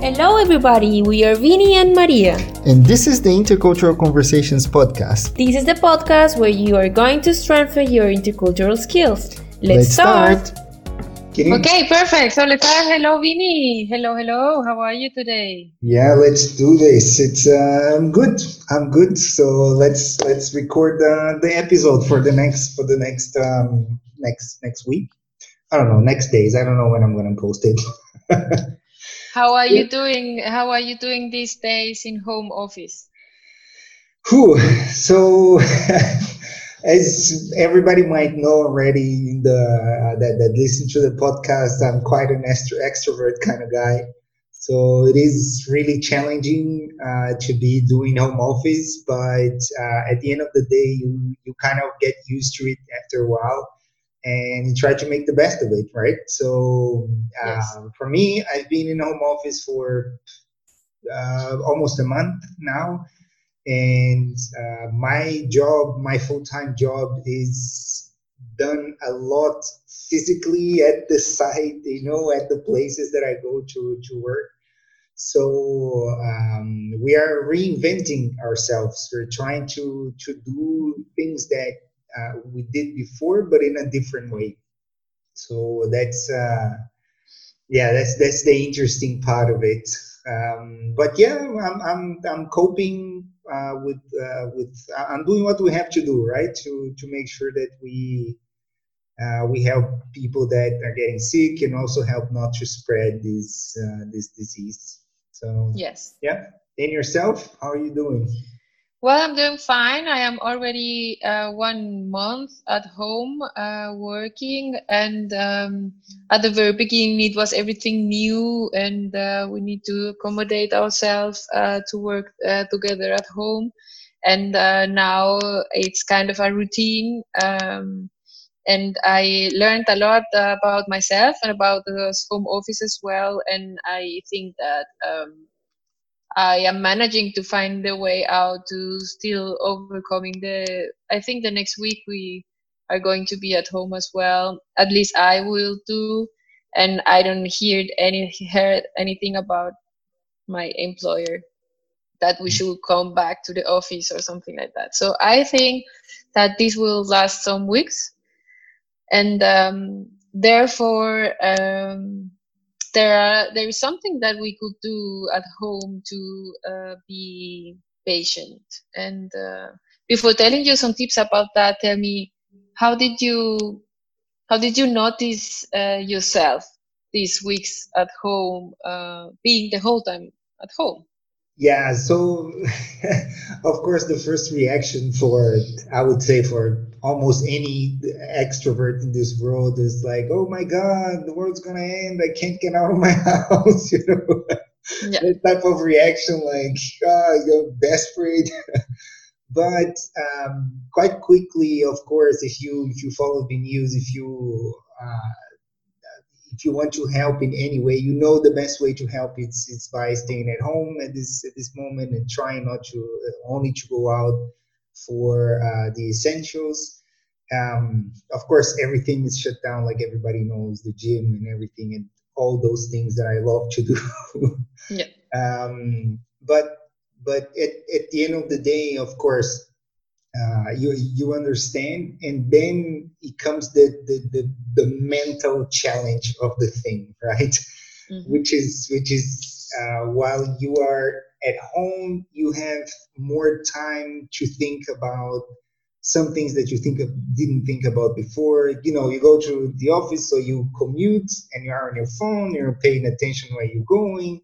Hello, everybody. We are Vinny and Maria. And this is the Intercultural Conversations podcast. This is the podcast where you are going to strengthen your intercultural skills. Let's, Let's start. start. Okay, perfect. So let's start. Hello, Vinny. Hello, hello. How are you today? Yeah, let's do this. It's uh, I'm good. I'm good. So let's let's record uh, the episode for the next for the next um, next next week. I don't know next days. I don't know when I'm gonna post it. How are you doing? How are you doing these days in home office? Whew. So, as everybody might know already, the uh, that that listen to the podcast, I'm quite an extro- extrovert kind of guy. So it is really challenging uh, to be doing home office, but uh, at the end of the day, you you kind of get used to it after a while, and you try to make the best of it, right? So uh, Yes. for me, I've been in home office for uh, almost a month now and uh, my job my full-time job is done a lot physically at the site you know at the places that i go to to work so um, we are reinventing ourselves we're trying to to do things that uh, we did before but in a different way. So that's uh, yeah that's that's the interesting part of it. Um, but yeah i'm i'm, I'm coping uh, with uh, with i'm doing what we have to do right? To to make sure that we uh, we help people that are getting sick and also help not to spread this uh, this disease. So Yes. yeah. And yourself how are you doing Well, I'm doing fine. I am already uh, one month at home uh, working, and um, at the very beginning, it was everything new, and uh, we need to accommodate ourselves uh, to work uh, together at home. And uh, now it's kind of a routine. Um, and I learned a lot about myself and about the home office as well. And I think that um, I am managing to find the way out to still overcoming the. I think the next week we are going to be at home as well. At least I will do, and I don't hear any heard anything about my employer that we should come back to the office or something like that. So I think that this will last some weeks, and um, therefore. Um, there are there is something that we could do at home to uh, be patient. And uh, before telling you some tips about that tell me how did you how did you notice uh, yourself these weeks at home uh, being the whole time at home Yeah, so of course, the first reaction for, I would say, for almost any extrovert in this world is like, oh my God, the world's gonna end. I can't get out of my house, you know? Yeah. that type of reaction, like, ah, you're desperate. but um, quite quickly, of course, if you if you follow the news, if you uh, if you want to help in any way, you know the best way to help is, is by staying at home at this at this moment and trying not to uh, only to go out for uh, the essentials. Um, of course, everything is shut down, like everybody knows, the gym and everything, and all those things that I love to do. Yeah. Um, but but at, at the end of the day, of course, uh, you you understand, and then it comes the, the the the mental challenge of the thing, right? Mhm. Which is which is uh, while you are at home, you have more time to think about some things that you think of, didn't think about before. You know, you go to the office, so you commute, and you are on your phone. You're paying attention where you're going,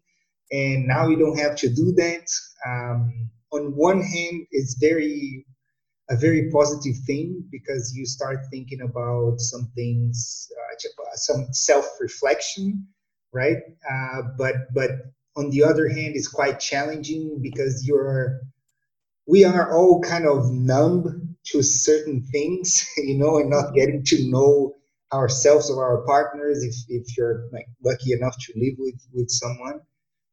and now you don't have to do that. Um, on one hand, it's very a very positive thing because you start thinking about some things, uh, some self-reflection, right? Uh, but but on the other hand, it's quite challenging because you're we are all kind of numb to certain things, you know, and not getting to know ourselves or our partners if, if you're like lucky enough to live with with someone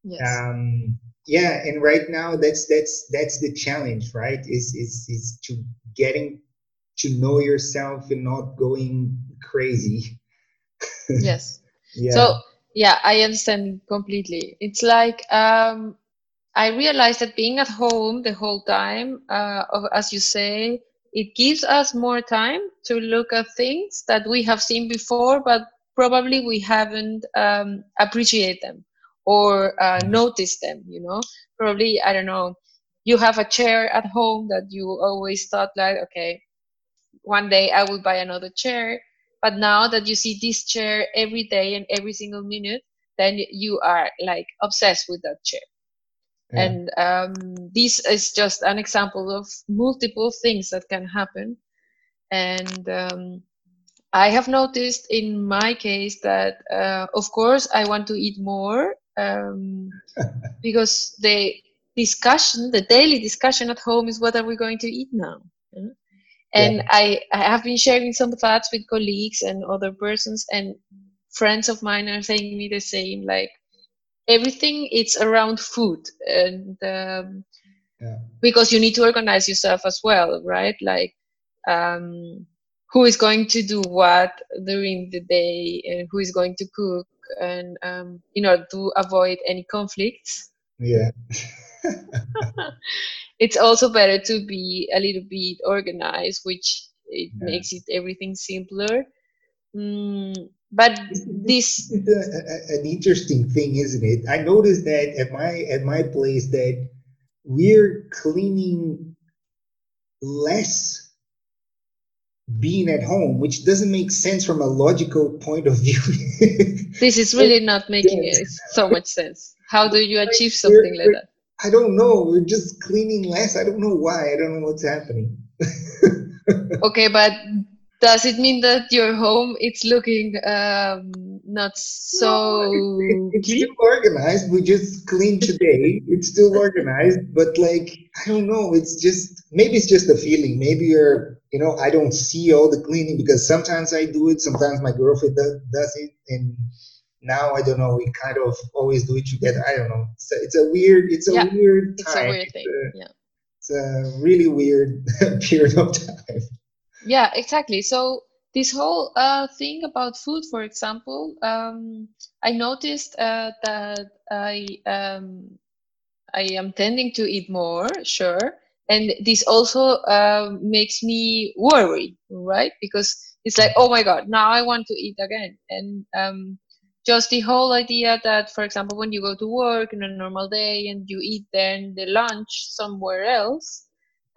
yes. Um yeah and right now that's that's that's the challenge right? Is is is to getting to know yourself and not going crazy. Yes. Yeah. So yeah, I understand completely. It's like um, I realized that being at home the whole time, uh, as you say, it gives us more time to look at things that we have seen before, but probably we haven't um, appreciate them or uh, mm-hmm. them. You know, probably I don't know. You have a chair at home that you always thought like, okay, one day I will buy another chair but now that you see this chair every day and every single minute, then you are like obsessed with that chair. Yeah. And um, this is just an example of multiple things that can happen. And um, I have noticed in my case that, uh, of course, I want to eat more um, because the discussion, the daily discussion at home is what are we going to eat now? and yeah. I, I have been sharing some thoughts with colleagues and other persons and friends of mine are saying me the same like everything it's around food and um, yeah. because you need to organize yourself as well right like um, who is going to do what during the day and who is going to cook and um, in order to avoid any conflicts yeah it's also better to be a little bit organized, which it yeah. makes it everything simpler. Mm, but this a, an interesting thing, isn't it? I noticed that at my at my place that we're cleaning less being at home, which doesn't make sense from a logical point of view. this is really not making yes. so much sense. How do you achieve something like that? I don't know. We're just cleaning less. I don't know why. I don't know what's happening. okay, but does it mean that your home it's looking um, not so no, it, it's still organized we just cleaned today it's still organized but like i don't know it's just maybe it's just a feeling maybe you're you know i don't see all the cleaning because sometimes i do it sometimes my girlfriend does, does it and now I don't know. We kind of always do it together. I don't know. It's a, it's a weird. It's a yeah, weird time. It's a weird thing. It's a, yeah. It's a really weird period of time. Yeah, exactly. So this whole uh, thing about food, for example, um, I noticed uh, that I um, I am tending to eat more, sure, and this also uh, makes me worry, right? Because it's like, oh my god, now I want to eat again, and um, just the whole idea that for example when you go to work in a normal day and you eat then the lunch somewhere else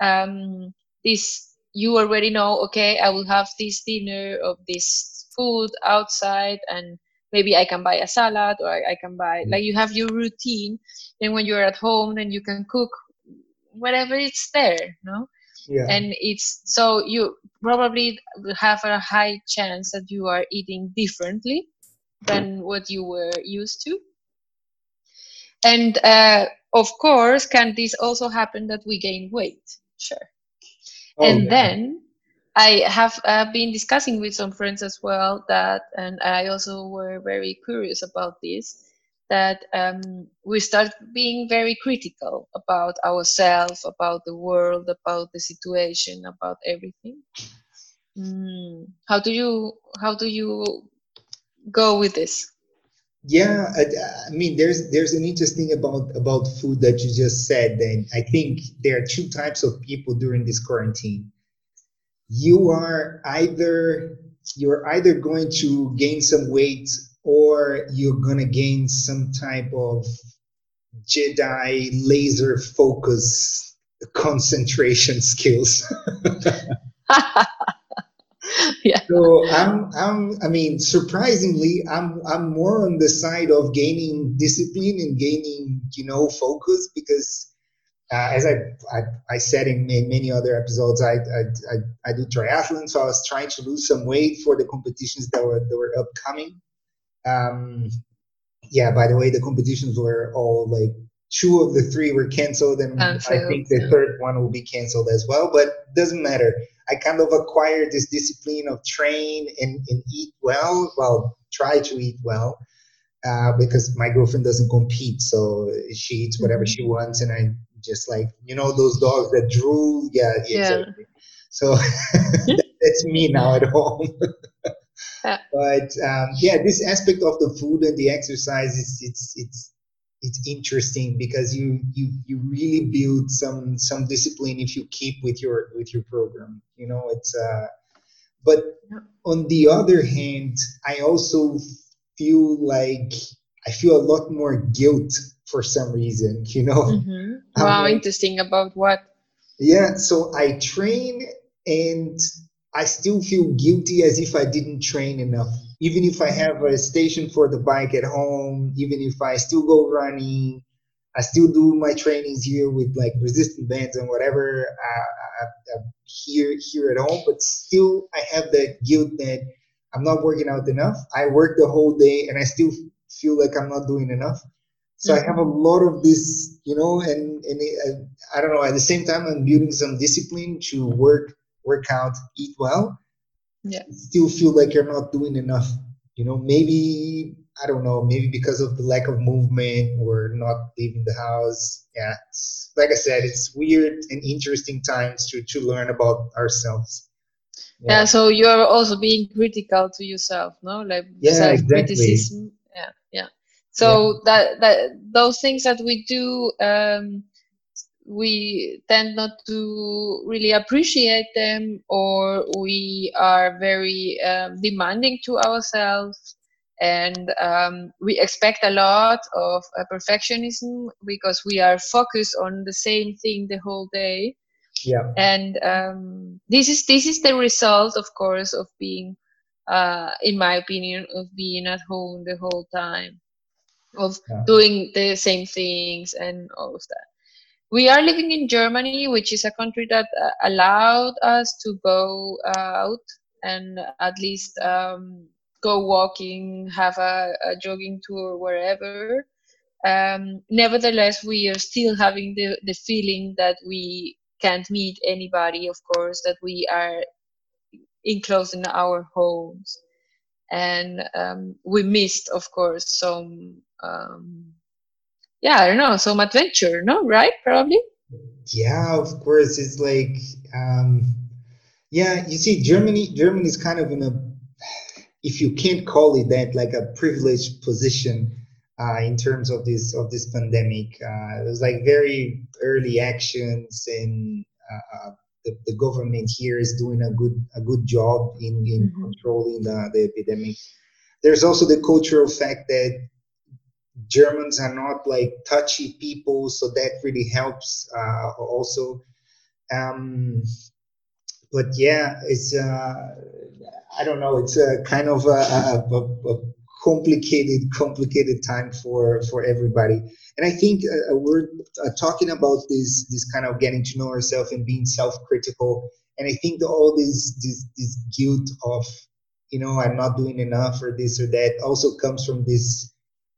um, this you already know okay i will have this dinner of this food outside and maybe i can buy a salad or i, I can buy mm. like you have your routine and when you're at home then you can cook whatever it's there no yeah. and it's so you probably have a high chance that you are eating differently than what you were used to. And uh, of course, can this also happen that we gain weight? Sure. Oh, and yeah. then I have uh, been discussing with some friends as well that, and I also were very curious about this, that um, we start being very critical about ourselves, about the world, about the situation, about everything. Mm. How do you how do you go with this? Yeah, I, I, mean, there's there's an interesting about about food that you just said, and I think there are two types of people during this quarantine. You are either you're either going to gain some weight or you're gonna gain some type of Jedi laser focus concentration skills. yeah. So I'm, I'm, I mean, surprisingly, I'm, I'm more on the side of gaining discipline and gaining, you know, focus because, uh, as I, I, I, said in, in many other episodes, I, I, I, I do triathlon, so I was trying to lose some weight for the competitions that were that were upcoming. Um, yeah. By the way, the competitions were all like two of the three were canceled, and I think the third one will be canceled as well. But doesn't matter. I kind of acquired this discipline of train and, and eat well. Well, try to eat well uh, because my girlfriend doesn't compete, so she eats whatever mm-hmm. she wants, and I just like you know those dogs that drool. Yeah, yeah. Exactly. So that's me now at home. yeah. But um, yeah, this aspect of the food and the exercise is it's it's it's interesting because you you you really build some some discipline if you keep with your with your program. You know, it's uh, but on the other hand, I also feel like I feel a lot more guilt for some reason. You know. Mm-hmm. Wow, like, interesting. About what? Yeah, so I train and I still feel guilty as if I didn't train enough. Even if I have a station for the bike at home, even if I still go running, I still do my trainings here with like resistant bands and whatever uh, uh, uh, here here at home. But still, I have that guilt that I'm not working out enough. I work the whole day and I still feel like I'm not doing enough. So mm-hmm. I have a lot of this, you know, and and it, I, I don't know. At the same time, I'm building some discipline to work work out, eat well, yeah. still feel like you're not doing enough. You know, maybe I don't know, maybe because of the lack of movement or not leaving the house. Yeah, like I said, it's weird and interesting times to to learn about ourselves. Yeah. yeah so you're also being critical to yourself, no? Like yeah, self-criticism. Exactly. Yeah, yeah. So yeah. that that those things that we do. Um, we tend not to really appreciate them or we are very um, demanding to ourselves. And um, we expect a lot of uh, perfectionism because we are focused on the same thing the whole day. Yeah. And um, this is this is the result of course of being uh, in my opinion of being at home the whole time of yeah. doing the same things and all of that we are living in Germany, which is a country that uh, allowed us to go out and at least um, go walking, have a, a jogging tour wherever. Um, nevertheless, we are still having the, the feeling that we can't meet anybody, of course, that we are enclosed in our homes. And um, we missed, of course, some um, yeah, I don't know, some adventure, no, right? Probably. Yeah, of course. It's like, um, yeah, you see, Germany, Germany is kind of in a, if you can't call it that, like a privileged position uh, in terms of this of this pandemic. Uh, it was like very early actions, and uh, uh, the, the government here is doing a good a good job in in mm-hmm. controlling the, the epidemic. There's also the cultural fact that Germans are not like touchy people, so that really helps uh, also. Um, but yeah, it's uh, I don't know. It's a kind of a, a, a, complicated, complicated time for for everybody. And I think uh, uh, we're uh, talking about this this kind of getting to know ourselves and being self-critical. And I think all this this this guilt of you know I'm not doing enough or this or that also comes from this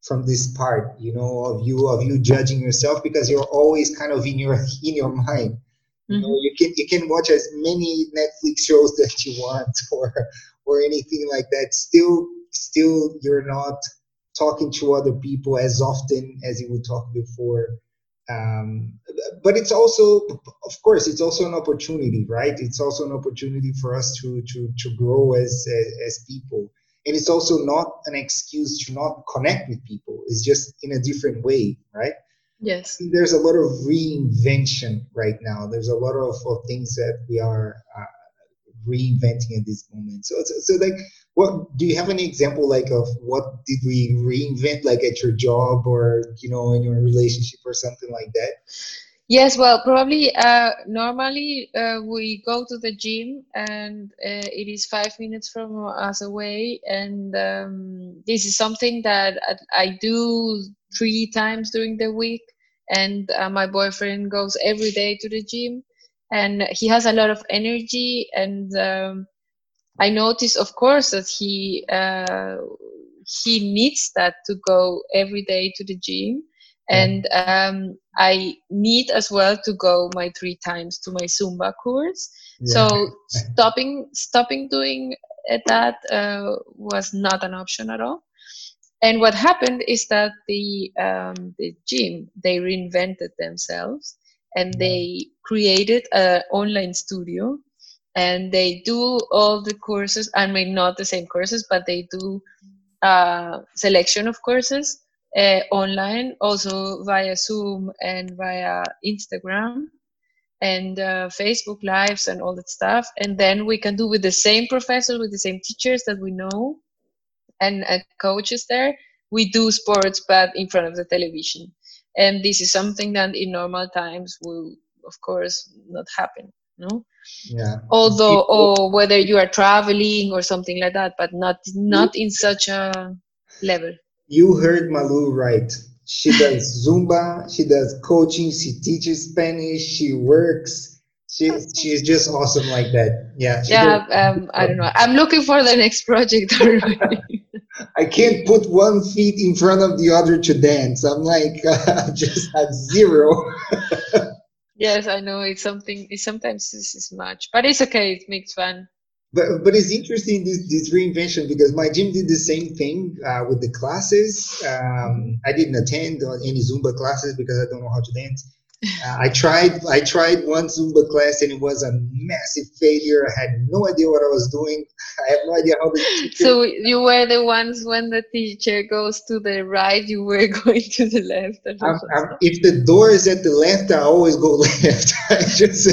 from this part you know of you of you judging yourself because you're always kind of in your in your mind mm-hmm. you know mm-hmm. you can you can watch as many netflix shows that you want or or anything like that still still you're not talking to other people as often as you would talk before um, but it's also of course it's also an opportunity right it's also an opportunity for us to to to grow as as, as people and it's also not an excuse to not connect with people. It's just in a different way right? Yes. There's a lot of reinvention right now. There's a lot of, of things that we are uh, reinventing at this moment. So, so, so like what do you have any example like of what did we reinvent like at your job or you know in your relationship or something like that Yes, well, probably uh, normally uh, we go to the gym and uh, it is five minutes from us away. And um, this is something that I do three times during the week. And uh, my boyfriend goes every day to the gym and he has a lot of energy. And um, I notice, of course, that he uh, he needs that to go every day to the gym and um, I need as well to go my three times to my Zumba course. Yeah. So stopping stopping doing that uh, was not an option at all. And what happened is that the um, the gym they reinvented themselves and they created an online studio and they do all the courses. I mean, not the same courses, but they do uh, selection of courses uh, online, also via Zoom and via Instagram and uh, Facebook lives and all that stuff. And then we can do with the same professors, with the same teachers that we know and uh, coaches there. We do sports, but in front of the television. And this is something that in normal times will, of course, not happen. No. Yeah. Although, or whether you are traveling or something like that, but not not in such a level. You heard Malu right. She does Zumba, she does coaching, she teaches Spanish, she works. She she's just awesome like that. Yeah. Yeah, um, I don't know. I'm looking for the next project already. I can't put one feet in front of the other to dance. I'm like uh, just at zero. yes, I know it's something. It's sometimes this is much, but it's okay. It makes fun but but it's interesting this this reinvention because my gym did the same thing uh, with the classes. Um, I didn't attend any Zumba classes because I don't know how to dance. Uh, I tried I tried one Zumba class and it was a massive failure. I had no idea what I was doing. I have no idea how the teacher... So you were the ones when the teacher goes to the right, you were going to the left. I'm, I'm, if the door is at the left, I always go left. I just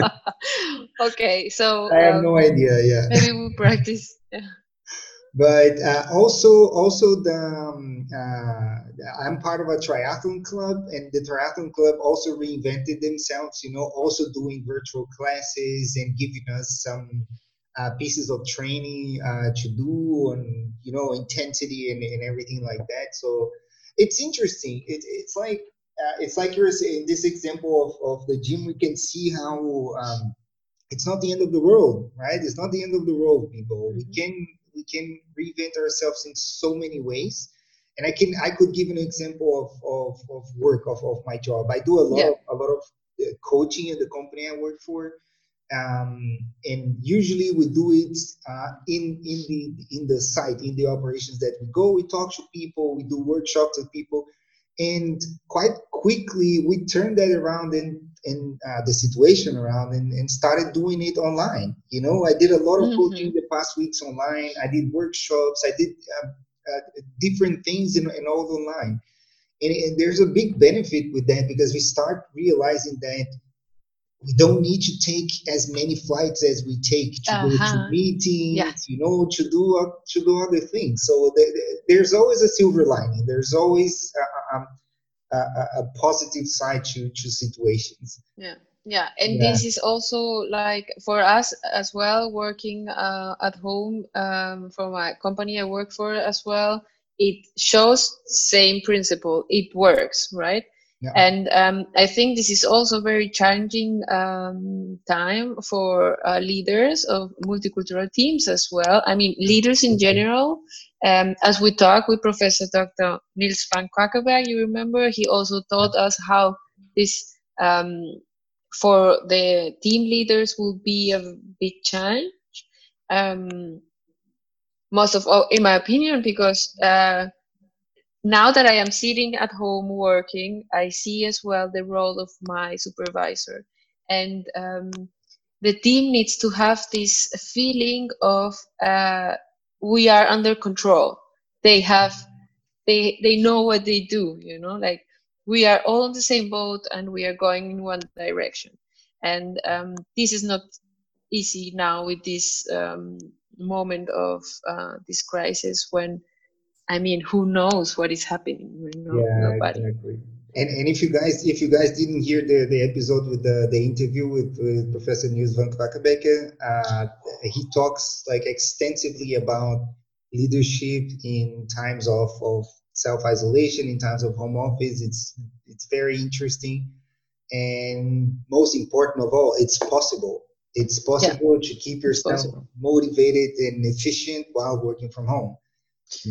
okay, so I have um, no idea. Yeah, maybe we'll practice. Yeah. But uh, also, also the um, uh, I'm part of a triathlon club, and the triathlon club also reinvented themselves. You know, also doing virtual classes and giving us some uh, pieces of training uh, to do on you know intensity and, and everything like that. So it's interesting. It, it's like uh, it's like you're saying this example of, of the gym. We can see how um, it's not the end of the world, right? It's not the end of the world, people. We mm-hmm. can we can reinvent ourselves in so many ways. And I can I could give an example of of, of work of, of my job. I do a lot yeah. of a lot of uh, coaching at the company I work for. Um, and usually we do it uh, in in the in the site in the operations that we go we talk to people we do workshops with people and quite quickly we turned that around and in uh, the situation around and, and started doing it online. You know i did a lot of mm-hmm. coaching the past weeks online. I did workshops. I did uh, uh, different things in, in all online. And, and there's a big benefit with that because we start realizing that we don't need to take as many flights as we take to uh-huh. go to uh-huh. meetings, yeah. you know, to do uh, to do other things. So there's always a silver lining. There's always uh, um, a, a, positive side to to situations. Yeah, yeah, and yeah. this is also like for us as well, working uh, at home um, from a company I work for as well. It shows same principle. It works, right? Yeah. And um, I think this is also a very challenging um, time for uh, leaders of multicultural teams as well. I mean, leaders in general. Um, as we talk with Professor Dr. Niels van Quaquebeke, you remember, he also taught us how this um, for the team leaders will be a big challenge. Um, most of all, in my opinion, because uh, now that I am sitting at home working, I see as well the role of my supervisor. And um, the team needs to have this feeling of uh, we are under control. They have, they, they know what they do, you know, like we are all on the same boat and we are going in one direction. And um, this is not easy now with this um, moment of uh, this crisis when I mean, who knows what is happening? know, yeah, nobody. exactly. And, and if you guys if you guys didn't hear the, the episode with the, the interview with, with Professor Niels van Quaquebeke, uh, he talks like extensively about leadership in times of, of self isolation, in times of home office. It's it's very interesting, and most important of all, it's possible. It's possible yeah, to keep yourself motivated and efficient while working from home.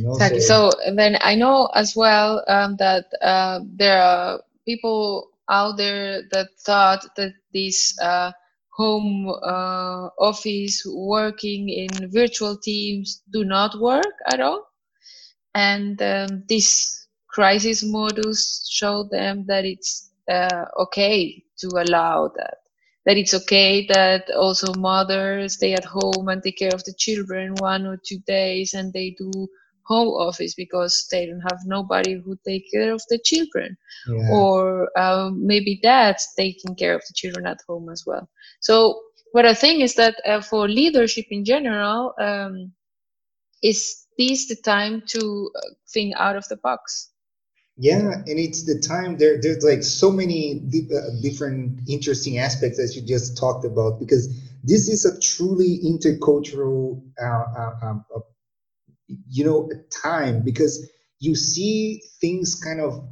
Exactly. So, then I know as well um, that uh, there are people out there that thought that this uh, home uh, office working in virtual teams do not work at all, and um, this crisis modus showed them that it's uh, okay to allow that. that it's okay that also mothers stay at home and take care of the children one or two days and they do home office because they don't have nobody who take care of the children Yeah. or um, maybe dads taking care of the children at home as well so what i think is that uh, for leadership in general um, is this the time to uh, think out of the box Yeah, and it's the time there. There's like so many di- uh, different interesting aspects that you just talked about because this is a truly intercultural, uh, uh, um, uh, you know, time because you see things kind of,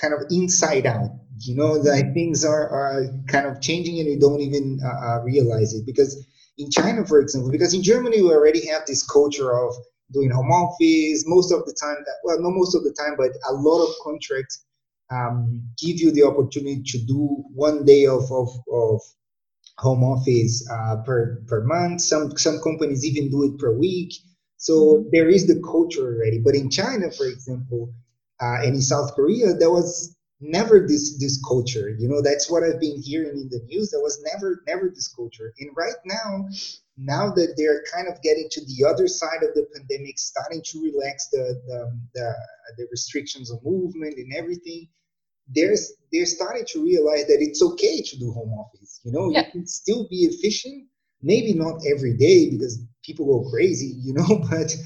kind of inside out. You know, like things are, are kind of changing and you don't even uh, uh, realize it because in China, for example, because in Germany we already have this culture of doing home office most of the time well not most of the time but a lot of contracts um, give you the opportunity to do one day of, of, of home office uh, per, per month some some companies even do it per week so there is the culture already. But in china for example uh, and in south korea there was never this this culture. You know that's what i've been hearing in the news. There was never never this culture. And right now now that they're kind of getting to the other side of the pandemic starting to relax the the, the, the restrictions of movement and everything there's they're starting to realize that it's okay to do home office. You know Yeah. you can still be efficient maybe not every day because people go crazy you know but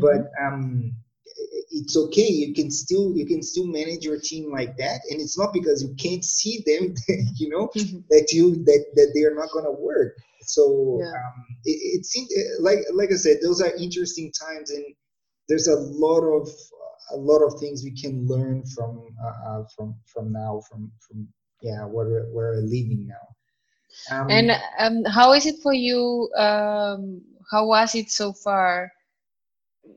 but um it's okay you can still you can still manage your team like that and it's not because you can't see them you know Mhm. that you that that they are not going to work so Yeah. um it, it seems like like i said those are interesting times and there's a lot of a lot of things we can learn from uh, uh, from from now from from yeah where we're, we're living now um, And um, how is it for you? Um, how was it so far,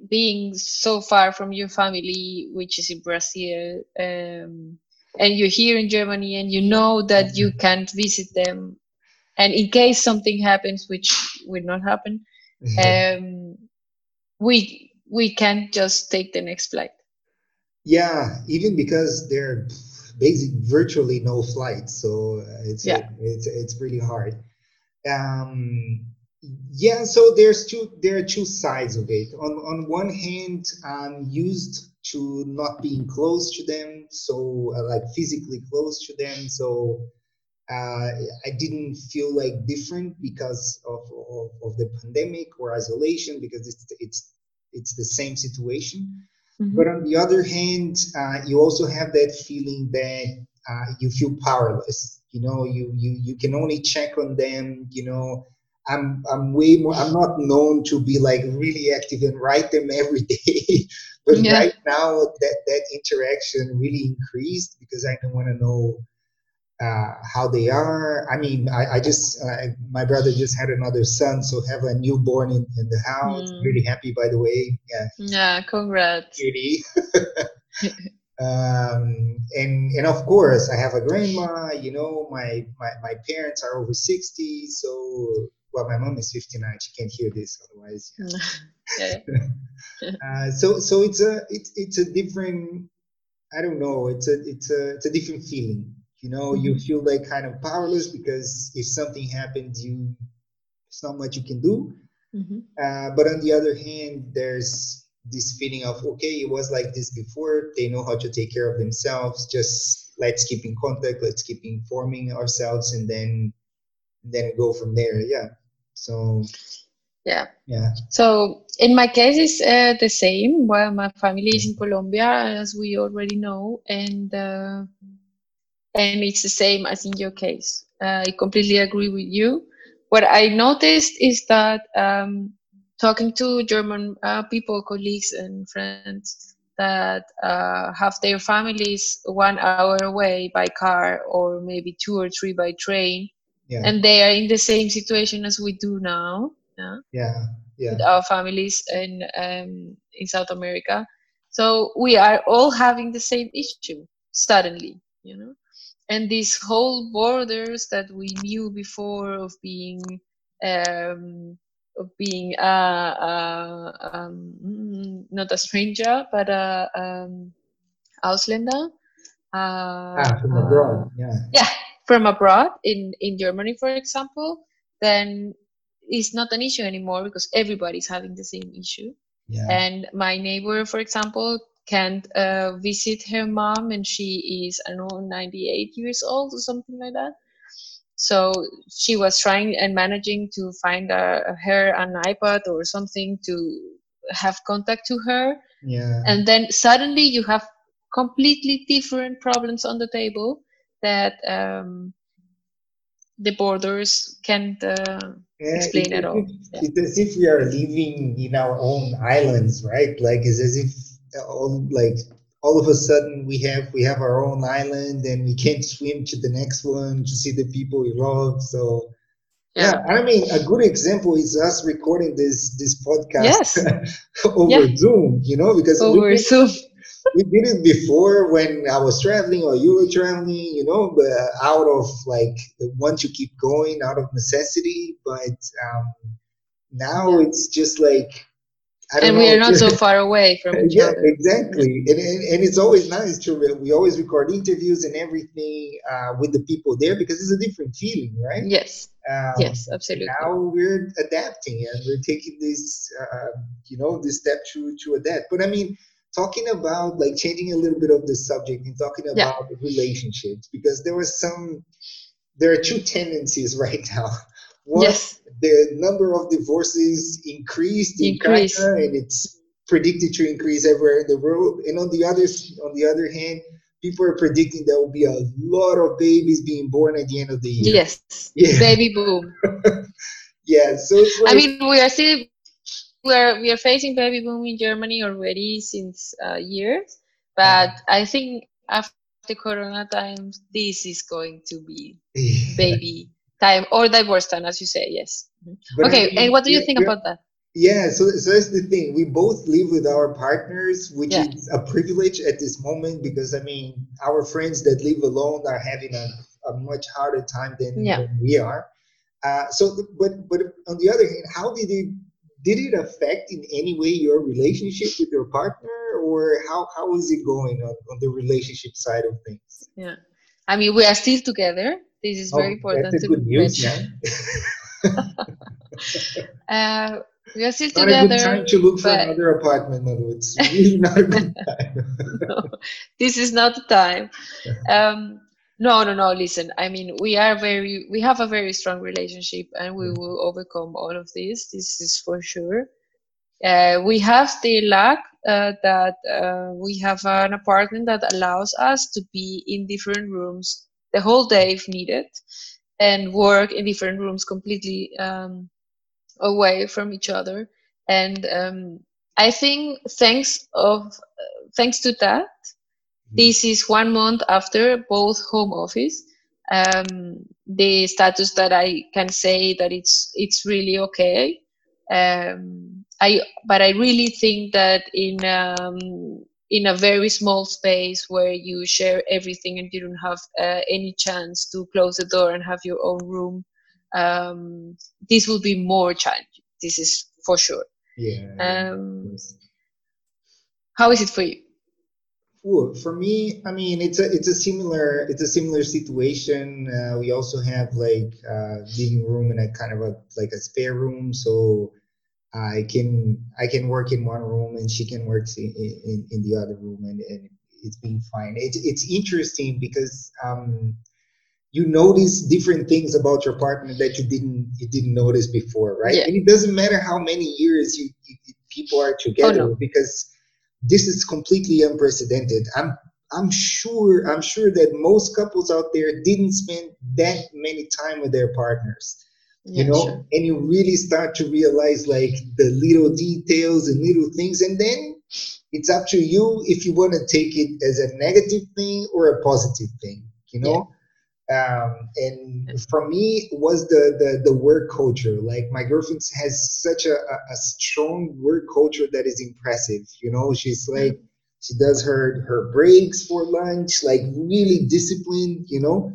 being so far from your family, which is in Brazil, um, and you're here in Germany, and you know that you can't visit them, and in case something happens, which will not happen, um, we we can't just take the next flight. Yeah, even because there are basically virtually no flights, so it's Yeah. it's it's pretty hard. Um, yeah, so there's two there are two sides of it. On on one hand, I'm used to not being close to them, so uh, like physically close to them, so uh, I didn't feel like different because of, of, of the pandemic or isolation because it's it's it's the same situation. But on the other hand, uh, you also have that feeling that uh, you feel powerless. You know, you you you can only check on them. You know, I'm I'm way more. I'm not known to be like really active and write them every day. but Yeah. right now, that that interaction really increased because I don't want to know uh, how they are. I mean, I, I just uh, my brother just had another son, so have a newborn in, in the house. Mm. Really happy, by the way. Yeah, Yeah, congrats. cutie. um, and and of course, I have a grandma. You know, my my, my parents are over sixty, so well, my mom is fifty nine. She can't hear this, otherwise. Yeah. yeah. Uh, so so it's a it's it's a different. I don't know. It's a it's a it's a different feeling. You know, you feel like kind of powerless because if something happens, you there's not much you can do. Mhm. Uh, but on the other hand, there's this feeling of okay, it was like this before. They know how to take care of themselves. Just let's keep in contact. Let's keep informing ourselves, and then then go from there. Yeah. So Yeah. yeah. So in my case, it's uh, the same. Well, my family is in Colombia, as we already know, and uh, and it's the same as in your case. Uh, I completely agree with you. What I noticed is that um, talking to German uh, people, colleagues, and friends that uh, have their families one hour away by car, or maybe two or three by train, Yeah. and they are in the same situation as we do now. Yeah yeah. Yeah. with our families in um, in South America. So we are all having the same issue suddenly, you know. And these whole borders that we knew before of being um, of being uh, uh, um, mm, not a stranger but a um, Ausländer. Uh, Ah, from uh, abroad. Yeah. yeah from abroad in in Germany, for example, then it's not an issue anymore because everybody's having the same issue. Yeah. And my neighbor, for example, can't uh, visit her mom, and she is I don't know 98 years old or something like that. So she was trying and managing to find uh, her an iPad or something to have contact to her, yeah. and then suddenly you have completely different problems on the table that um, the borders can't uh, Yeah, explain it- at all. it- It's as if we are living in our own islands, right? Like it's as if all like all of a sudden we have we have our own island and we can't swim to the next one to see the people we love. So yeah, I mean a good example is us recording this this podcast Yes. over Yeah. Zoom, you know, because we over did- Zoom. We did it before when I was traveling or you were traveling, you know, but out of like want to keep going out of necessity. But um, now it's just like I don't And know. we are not so far away from each yeah, other. exactly, and, and and it's always nice to we always record interviews and everything uh, with the people there because it's a different feeling, right? Yes, Um, yes, absolutely. now we're adapting and we're taking this uh, you know this step to to adapt but i mean talking about like changing a little bit of the subject and talking Yeah. about relationships because there was some there are two tendencies right now one Yes, the number of divorces increased in Increase. China and it's predicted to increase everywhere in the world and on the other on the other hand people are predicting there will be a lot of babies being born at the end of the year yes. yeah Baby boom. yeah so it's like I mean, we are still we are we are facing baby boom in Germany already since uh, years, but I think after Corona times, this is going to be baby time or divorce time, as you say. Yes. But I okay. mean, And what do you think about that? Yeah, so so that's the thing. We both live with our partners, which Yeah. is a privilege at this moment because I mean, our friends that live alone are having a, a much harder time than, Yeah. than we are. Uh, so, but but on the other hand, how did it did it affect in any way your relationship with your partner, or how how is it going on, on the relationship side of things? Yeah. I mean, we are still together. This is very Oh, important that's a to good news, mention. yeah. Uh, we are still Not a good together. time to look for another apartment, Maru. It's really not a good time. no, this is not the time. Um, no, no, no. Listen, I mean, we are very, we have a very strong relationship, and we will overcome all of this. This is for sure. Uh, we have the luck uh, that uh, we have an apartment that allows us to be in different rooms the whole day if needed, and work in different rooms completely um, away from each other. And um, I think thanks of uh, thanks to that, this is one month after both home office. Um, the status that I can say that it's it's really okay. Um, I but I really think that in um, in a very small space where you share everything and you don't have uh, any chance to close the door and have your own room, um, this will be more challenging. This is for sure. Yeah. Um, how is it for you? Well, for me, I mean, it's a it's a similar it's a similar situation. Uh, we also have like uh, living room and a kind of a like a spare room, so I can I can work in one room and she can work in in, in the other room, and, and it's been fine. It's it's interesting because um, you notice different things about your partner that you didn't you didn't notice before, right? Yeah. And it doesn't matter how many years you, you people are together no. because this is completely unprecedented. I'm I'm sure I'm sure that most couples out there didn't spend that many time with their partners. Yeah, you know, sure. and you really start to realize like the little details and little things, and then it's up to you if you want to take it as a negative thing or a positive thing. You know. Um, and for me, was the, the the work culture. Like my girlfriend has such a, a, strong work culture that is impressive. You know, she's like she does her her breaks for lunch, like really disciplined. You know,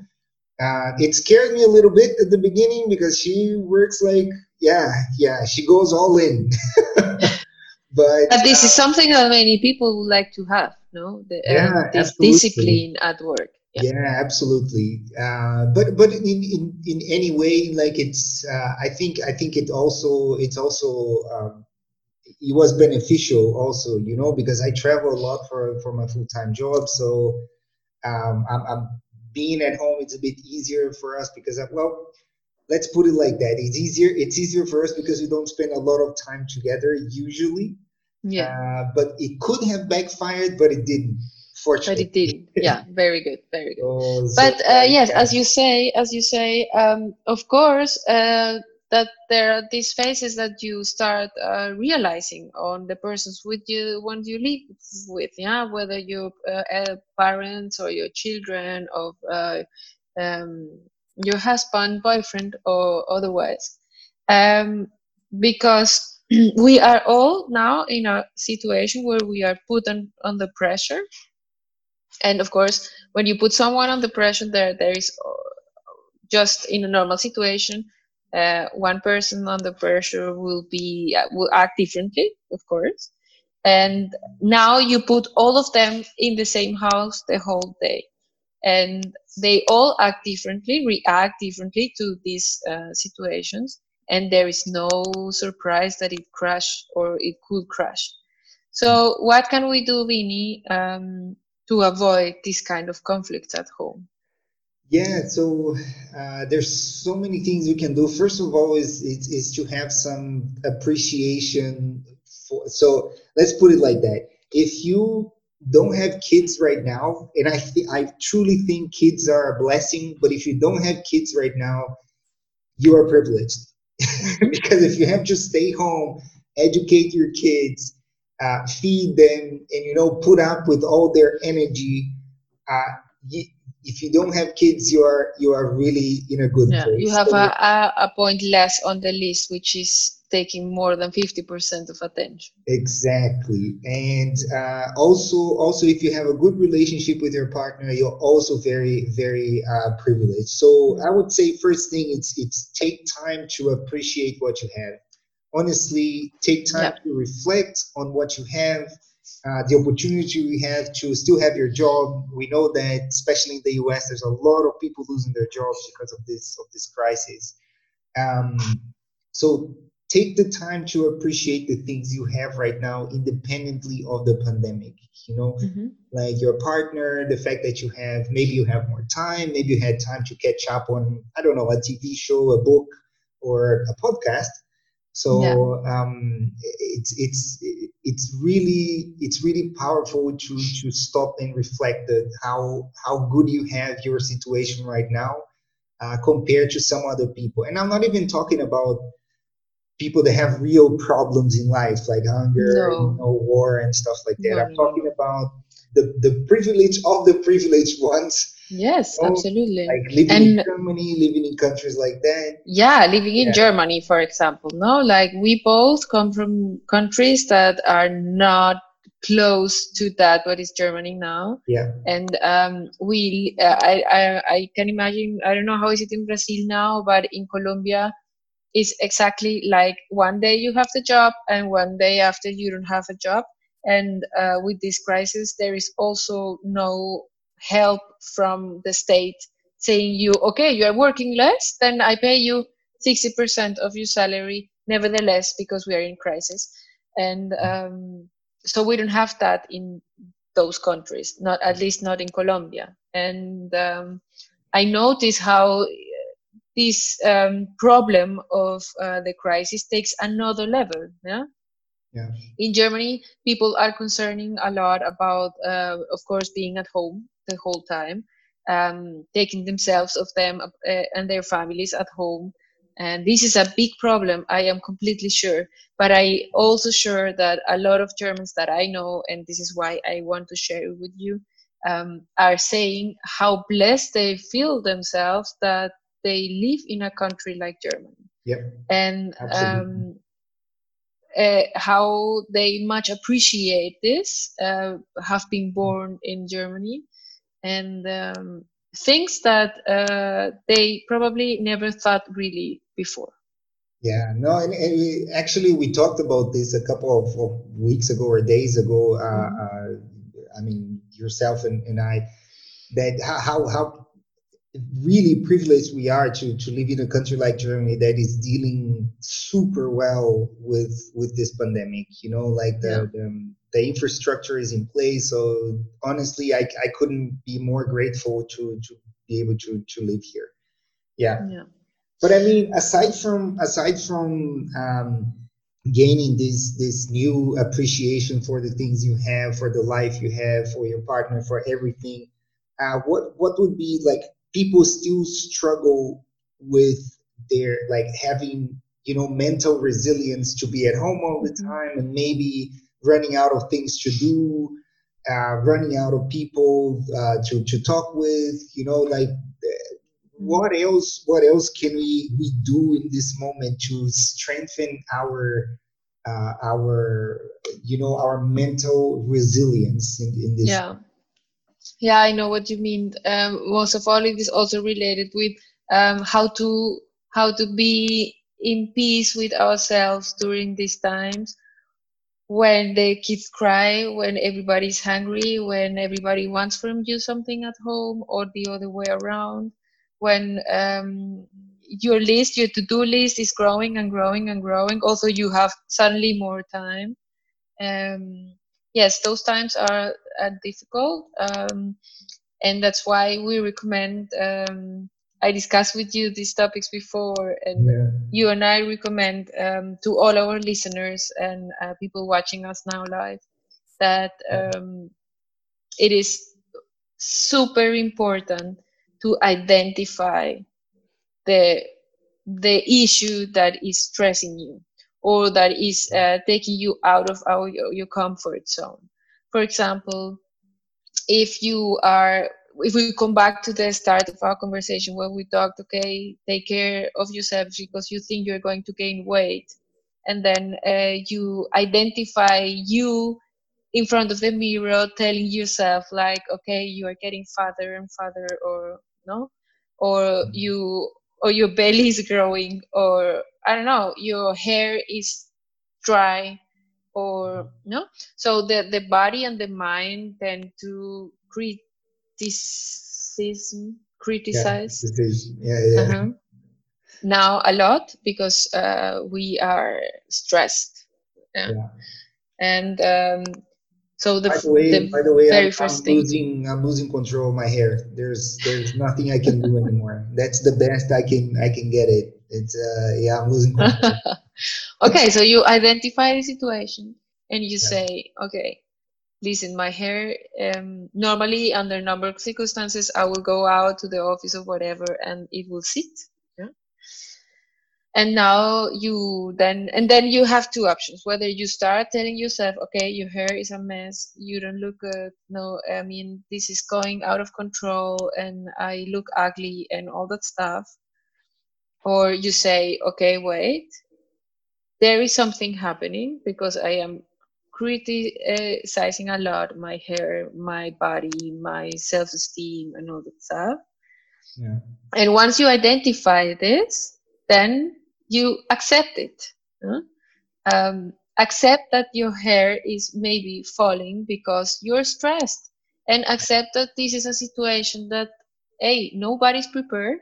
uh, it scared me a little bit at the beginning because she works like yeah yeah she goes all in. but But this uh, is something that many people would like to have, no? The, Yeah, um, this absolutely. discipline at work. Yeah, yeah absolutely. Uh, but but in, in in any way like it's uh, i think i think it also it's also um, it was beneficial also you know because i travel a lot for for my full-time job. So um, I'm, I'm being at home it's a bit easier for us because I, well let's put it like that. It's easier it's easier for us because we don't spend a lot of time together usually. Yeah. Uh, but it could have backfired but it didn't but it did yeah very good very good. Oh, but uh, yes as you say as you say um, of course uh, that there are these phases that you start uh, realizing on the persons with you when you live with yeah whether your uh, parents or your children or uh, um, your husband boyfriend or otherwise. Um, because we are all now in a situation where we are put on, under pressure and of course when you put someone under pressure there there is uh, just in a normal situation uh, one person under pressure will be uh, will act differently of course. And now you put all of them in the same house the whole day. And they all act differently react differently to these uh, situations. And there is no surprise that it crashed or it could crash. So what can we do Vinny? Um, to avoid this kind of conflicts at home? Yeah, so uh, there's so many things we can do. First of all, is, is is to have some appreciation for. So let's put it like that. If you don't have kids right now, and I th- I truly think kids are a blessing, but if you don't have kids right now, you are privileged because if you have to stay home, educate your kids, uh, feed them, and you know put up with all their energy. Uh, you, if you don't have kids, you are you are really in a good yeah, place. You have so, a, a point less on the list, which is taking more than 50% of attention exactly and uh, also also if you have a good relationship with your partner you're also very very uh, privileged so i would say first thing it's it's take time to appreciate what you have honestly take time to reflect on what you have, uh, the opportunity we have to still have your job. We know that, especially in the U.S., there's a lot of people losing their jobs because of this of this crisis. Um, so take the time to appreciate the things you have right now, independently of the pandemic. You know, mm-hmm. like your partner, the fact that you have maybe you have more time, maybe you had time to catch up on I don't know a TV show, a book, or a podcast so yeah. um, it's it's it's really it's really powerful to to stop and reflect that how how good you have your situation right now uh, compared to some other people. And I'm not even talking about people that have real problems in life like hunger, no. you know, war and stuff like that. No, I'm talking about the the privilege of the privileged ones Yes, oh, absolutely. Like living and, in Germany, living in countries like that. Yeah, living in yeah. Germany, for example. No, like we both come from countries that are not close to that what is Germany now. Yeah. And um, we, uh, I, I, I can imagine. I don't know how is it in Brazil now, but in Colombia, it's exactly like one day you have the job, and one day after you don't have a job. And uh, with this crisis, there is also no help from the state saying you okay you are working less then i pay you 60% of your salary nevertheless because we are in crisis. And um, so we don't have that in those countries not at least not in colombia. And um, i notice how this um, problem of uh, the crisis takes another level yeah yeah. In Germany, people are concerning a lot about, uh, of course, being at home the whole time, um, taking themselves of them uh, and their families at home. And this is a big problem, I am completely sure. But I also sure that a lot of Germans that I know, and this is why I want to share it with you, um, are saying how blessed they feel themselves that they live in a country like Germany. Yep. And um, uh, how they much appreciate this, uh, have been born in Germany, and um, things that uh, they probably never thought really before. Yeah, no, and, and we, actually we talked about this a couple of, of weeks ago or days ago. Uh, mm-hmm. Uh, I mean, yourself and, and I that how how really privileged we are to to live in a country like Germany that is dealing super well with with this pandemic. You know, like the yeah. the, the, infrastructure is in place. So honestly, I I couldn't be more grateful to to be able to to live here. Yeah. Yeah. But I mean, aside from aside from um, gaining this this new appreciation for the things you have, for the life you have, for your partner, for everything, uh, what what would be like people still struggle with their like having you know mental resilience to be at home all the mm-hmm. time and maybe running out of things to do uh, running out of people uh, to to talk with you know like what else what else can we we do in this moment to strengthen our uh, our you know our mental resilience in, in this yeah yeah i know what you mean um, most of all it is also related with um, how to how to be in peace with ourselves during these times when the kids cry when everybody's hungry when everybody wants from you something at home or the other way around when um, your list, your to-do list is growing and growing and growing. Also, you have suddenly more time. Um, yes, those times are, are difficult, um, and that's why we recommend. Um, I discussed with you these topics before, and yeah. you and I recommend um, to all our listeners and uh, people watching us now live that um, it is super important to identify the the issue that is stressing you or that is uh, taking you out of our, your comfort zone for example if you are if we come back to the start of our conversation when we talked okay take care of yourself because you think you're going to gain weight and then uh, you identify you in front of the mirror telling yourself like okay you are getting fatter and fatter or no or mm-hmm. you or your belly is growing or i don't know your hair is dry or no so the the body and the mind tend to criticism criticize yeah, yeah, yeah. Uh-huh. now a lot because uh, we are stressed yeah. yeah. and um, so the, by the way, the by the way, very I'm, 1st thing. losing I'm losing control of my hair. There's there's nothing I can do anymore. That's the best I can I can get it. It's uh yeah, I'm losing control. okay, so you identify the situation and you yeah. say, okay, listen, my hair um normally under number of circumstances I will go out to the office or whatever and it will sit and now you then and then you have two options whether you start telling yourself okay your hair is a mess you don't look good no i mean this is going out of control and i look ugly and all that stuff or you say okay wait there is something happening because i am criticizing a lot my hair my body my self-esteem and all that stuff yeah. and once you identify this then you accept it. Huh? Um, accept that your hair is maybe falling because you're stressed and accept that this is a situation that hey nobody's prepared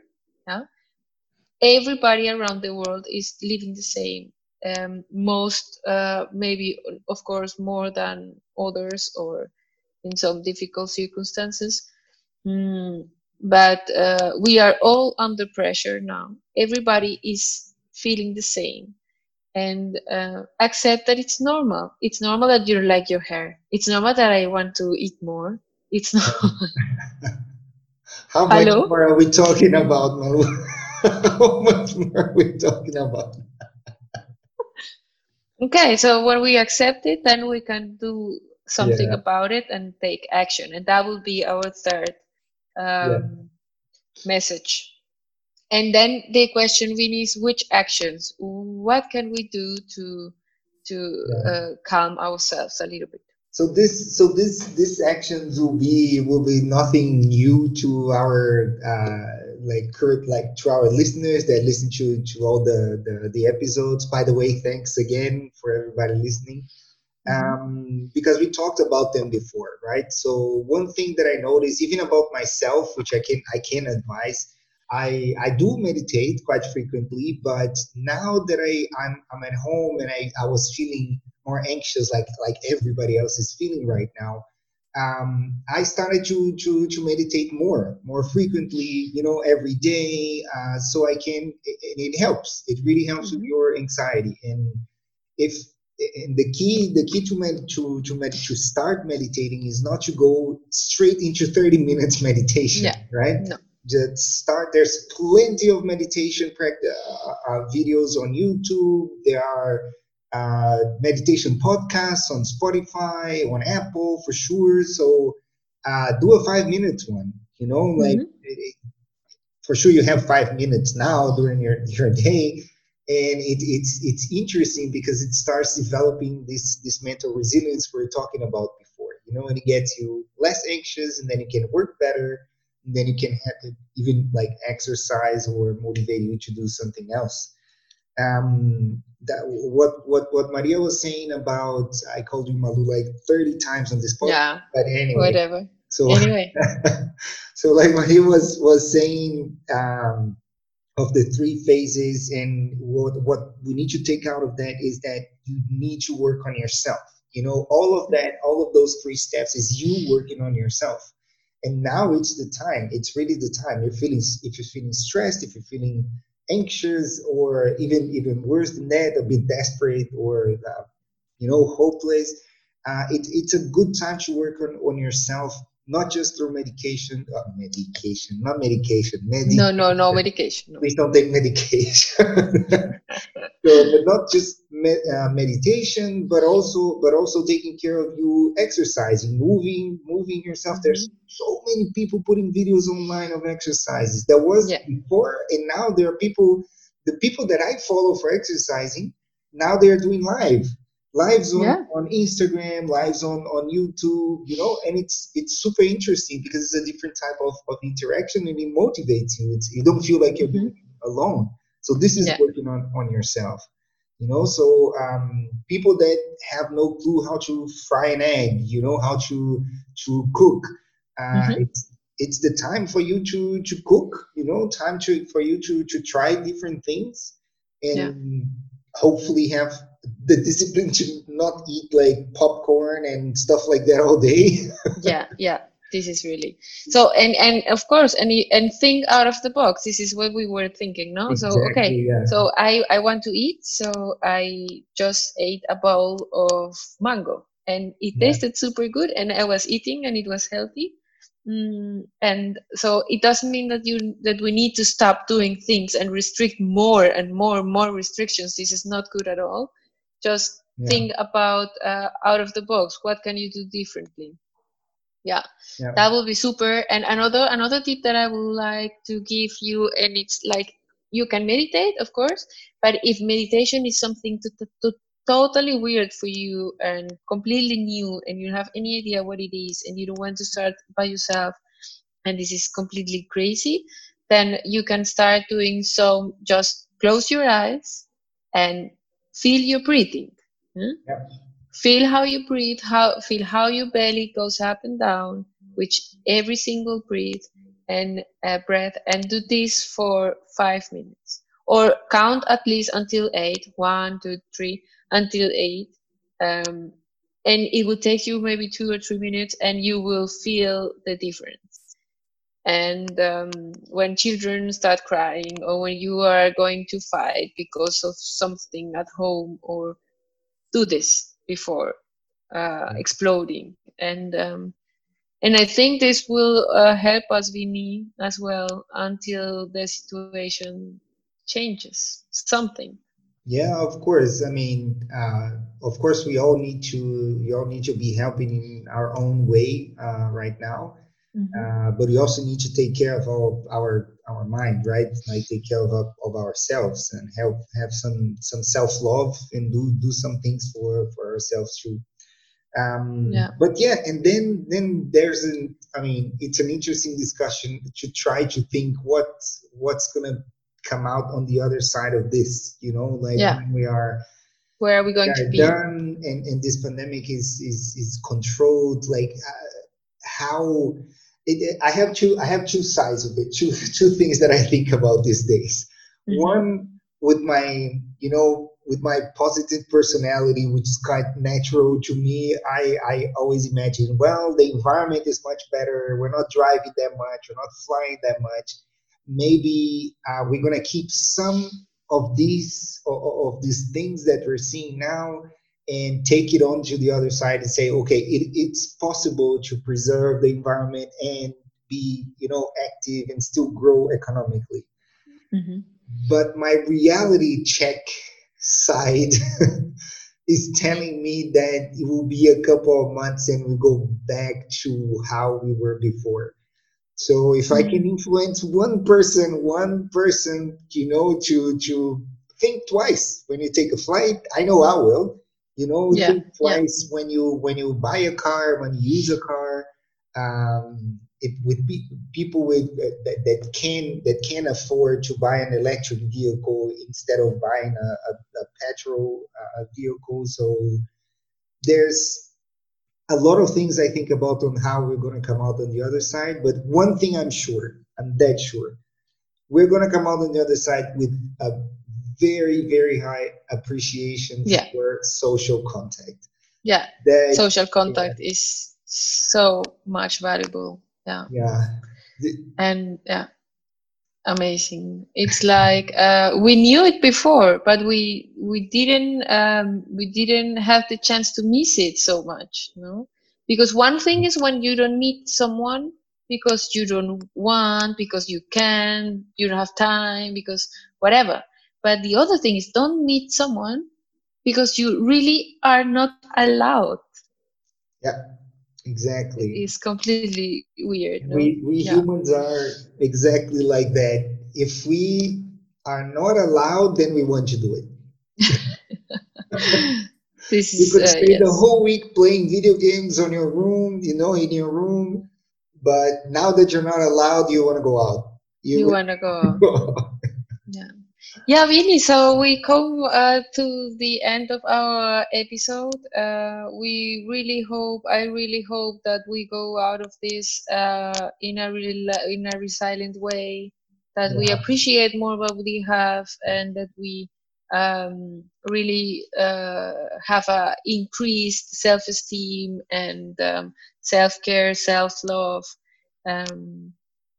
everybody around the world is living the same um, most uh, maybe of course more than others or in some difficult circumstances mm, but uh, we are all under pressure now everybody is feeling the same and uh, accept that it's normal. It's normal that you like your hair. It's normal that I want to eat more. It's normal. How much Hello? more are we talking about, Malu? How much more are we talking about? okay, so when we accept it, then we can do something yeah. about it and take action. And that will be our third um, yeah. message and then the question really is which actions? What can we do to to yeah. uh, calm ourselves a little bit? So this so this this actions will be will be nothing new to our uh, like current like to our listeners that listen to to all the, the the episodes. By the way thanks again for everybody listening. Um, because we talked about them before, right? So one thing that I noticed, even about myself, which I can I can advise, I I do meditate quite frequently, but now that I I'm I'm at home and I I was feeling more anxious, like like everybody else is feeling right now. Um, I started to to to meditate more, more frequently, you know, every day, uh, so I can. And it helps. It really helps with your anxiety. And if and the key the key to med, to to med, to start meditating is not to go straight into 30 minutes meditation Yeah. right No. Just start. There's plenty of meditation practice uh, uh, videos on youtube. There are uh, meditation podcasts on spotify on apple for sure. So uh, do a five minutes one you know like Mhm. it- it- for sure you have five minutes now during your, your day. And it, it's it's interesting because it starts developing this this mental resilience we were talking about before you know and it gets you less anxious and then you can work better then you can have even like exercise or motivate you to do something else um that what what what maria was saying about i called you malu like 30 times on this podcast Yeah. but anyway Whatever. so Anyway. so like what he was was saying um, of the three phases and what what we need to take out of that is that you need to work on yourself you know all of that all of those three steps is you working on yourself and now it's the time it's really the time you're feeling if you're feeling stressed if you're feeling anxious or even even worse than that a bit desperate or uh, you know hopeless uh, it, it's a good time to work on, on yourself not just through medication uh, medication not medication medi- No, no, no medication. No. please don't take medication so, but not just me- uh, meditation but also but also taking care of you exercising moving moving yourself there's so many people putting videos online of exercises there was Yeah. before and now there are people the people that i follow for exercising now they're doing live lives on, Yeah. on instagram lives on on youtube you know and it's it's super interesting because it's a different type of, of interaction and it motivates you it's you don't feel like you're Mhm. it alone so this is Yeah. working on on yourself you know so um, people that have no clue how to fry an egg you know how to to cook uh, Mhm. it's it's the time for you to to cook you know time to for you to to try different things and Yeah. hopefully have the discipline to not eat like popcorn and stuff like that all day yeah yeah this is really so and and of course and and think out of the box. This is what we were thinking no? So okay. Yeah. so i i want to eat so i just ate a bowl of mango and it Yeah. tasted super good and i was eating and it was healthy. Mm, and so it doesn't mean that you that we need to stop doing things and restrict more and more and more restrictions. This is not good at all. Just Yeah. think about uh, out of the box. What can you do differently yeah Yeah. that will be super and another another tip that i would like to give you and it's like you can meditate of course but if meditation is something to, to, to totally weird for you and completely new and you don't have any idea what it is and you don't want to start by yourself and this is completely crazy then you can start doing so just close your eyes and feel your breathing hmm? Yeah. Feel how you breathe how feel how your belly goes up and down which every single breath and uh, breath and do this for five minutes or count at least until eight one two three until eight um, and it will take you maybe two or three minutes and you will feel the difference. And um, when children start crying or when you are going to fight because of something at home or do this before uh, exploding and um, and I think this will uh, help us, Vinny, as well until the situation changes something. Yeah, of course. I mean, uh, of course, we all need to we all need to be helping in our own way uh, right now. Uh, but we also need to take care of our our our mind, right? Like take care of of ourselves and help have some some self love and do do some things for for ourselves too. Um, Yeah. But yeah, and then then there's an I mean, it's an interesting discussion to try to think what what's gonna come out on the other side of this. You know, like Yeah. when we are where are we going to be done and, and this pandemic is is is controlled like uh, how it, i have two i have two sides of it two two things that i think about these days. Mm-hmm. one with my you know with my positive personality which is quite natural to me i i always imagine well the environment is much better. We're not driving that much. We're not flying that much. Maybe uh, we're going to keep some of these of, these things that we're seeing now and take it on to the other side and say okay it, it's possible to preserve the environment and be you know active and still grow economically mm-hmm. but my reality check side is telling me that it will be a couple of months and we go back to how we were before so if I can mm-hmm. influence one person, one person, you know, to to think twice when you take a flight, I know I will. You know, yeah. think twice yeah. when you when you buy a car, when you use a car. Um, if with people with uh, that, that can that can afford to buy an electric vehicle instead of buying a, a, a petrol uh, vehicle, so there's a lot of things I think about on how we're going to come out on the other side. But one thing I'm sure, I'm dead sure, we're going to come out on the other side with a very, very high appreciation yeah. for social contact. Yeah, that, social contact yeah. is so much valuable. Yeah. Yeah. and yeah, amazing. It's like uh, we knew it before, but we we didn't um, we didn't have the chance to miss it so much, you know. Because one thing is when you don't meet someone because you don't want, because you can, you don't have time, because whatever. But the other thing is don't meet someone because you really are not allowed. Yeah exactly it's completely weird no? we we yeah. humans are exactly like that if we are not allowed then we want to do it this you could uh, spend yes. the whole week playing video games on your room you know in your room but now that you're not allowed you want to go out you, you want to go yeah yeah, really. So we come uh, to the end of our episode. Uh, we really hope, I really hope that we go out of this uh, in a really in a resilient way. That yeah. we appreciate more what we have, and that we um, really uh, have a increased self-esteem and um, self-care, self-love. Um,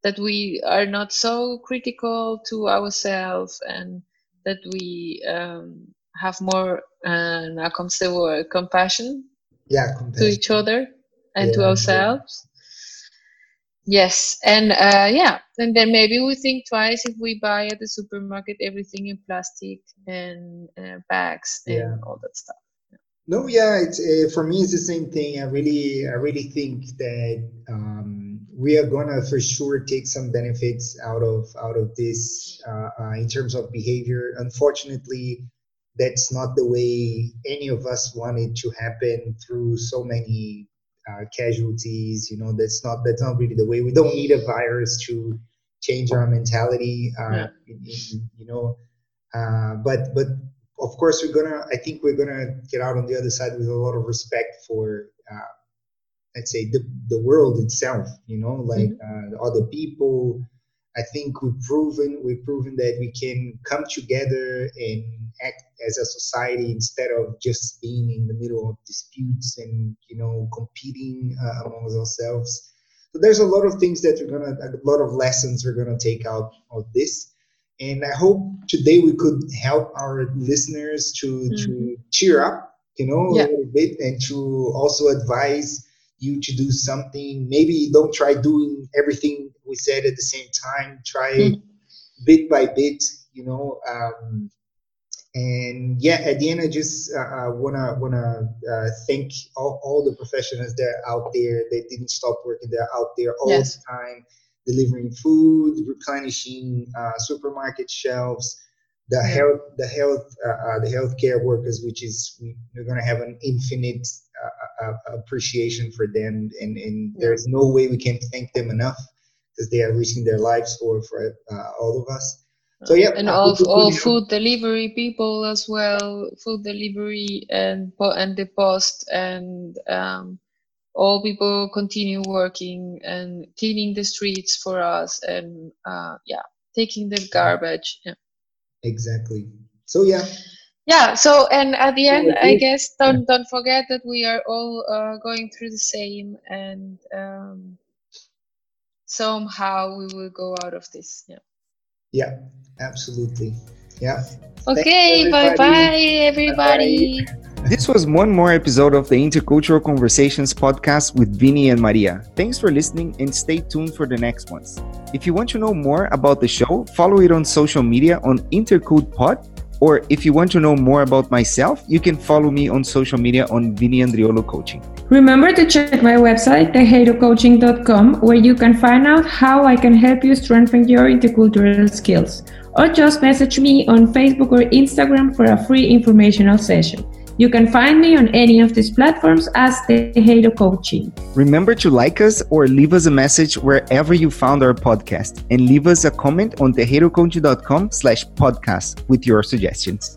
that we are not so critical to ourselves and that we um, have more uh, now comes the word compassion, yeah compassion. to each other and yeah, to ourselves yeah. yes and uh, yeah and then maybe we think twice if we buy at the supermarket everything in plastic and uh, bags and yeah. all that stuff no yeah it's uh, for me it's the same thing. I really i really think that um, we are gonna for sure take some benefits out of out of this uh, uh, in terms of behavior. Unfortunately that's not the way any of us wanted to happen through so many uh, casualties you know that's not that's not really the way. We don't need a virus to change our mentality uh, yeah. you know uh, but but of course we're gonna i think we're gonna get out on the other side with a lot of respect for uh, let's say the, the world itself you know like mm-hmm. uh, other people. I think we've proven we've proven that we can come together and act as a society instead of just being in the middle of disputes and you know competing uh, among ourselves. So there's a lot of things that we're gonna a lot of lessons we're gonna take out of this and I hope today we could help our listeners to mm-hmm. to cheer up, you know, yeah. a little bit, and to also advise you to do something. Maybe don't try doing everything we said at the same time. Try mm-hmm. bit by bit, you know. Um, and yeah, at the end, I just uh, uh wanna wanna uh, thank all, all the professionals that are out there. They didn't stop working. They're out there all yes. the time delivering food, replenishing uh, supermarket shelves, the health, the health, uh, uh, the healthcare workers, which is we, are going to have an infinite uh, uh, appreciation for them, and, and yeah. there's no way we can thank them enough because they are risking their lives for for uh, all of us. So yeah, and all all food delivery people as well, food delivery and and the post and um, all people continue working and cleaning the streets for us and uh, yeah, taking the garbage. Yeah. Exactly. So yeah. Yeah. So and at the end, I guess don't don't forget that we are all uh, going through the same and. Um, somehow we will go out of this yeah yeah absolutely yeah okay bye bye everybody bye. This was one more episode of the intercultural conversations podcast with vinny and maria thanks for listening and stay tuned for the next ones if you want to know more about the show follow it on social media on intercode pod or if you want to know more about myself, you can follow me on social media on Vinny Andriolo Coaching. Remember to check my website, tejeirocoaching.com, where you can find out how I can help you strengthen your intercultural skills. Or just message me on Facebook or Instagram for a free informational session. You can find me on any of these platforms as Tejeiro Coaching. Remember to like us or leave us a message wherever you found our podcast and leave us a comment on tejeirocoaching.com slash podcast with your suggestions.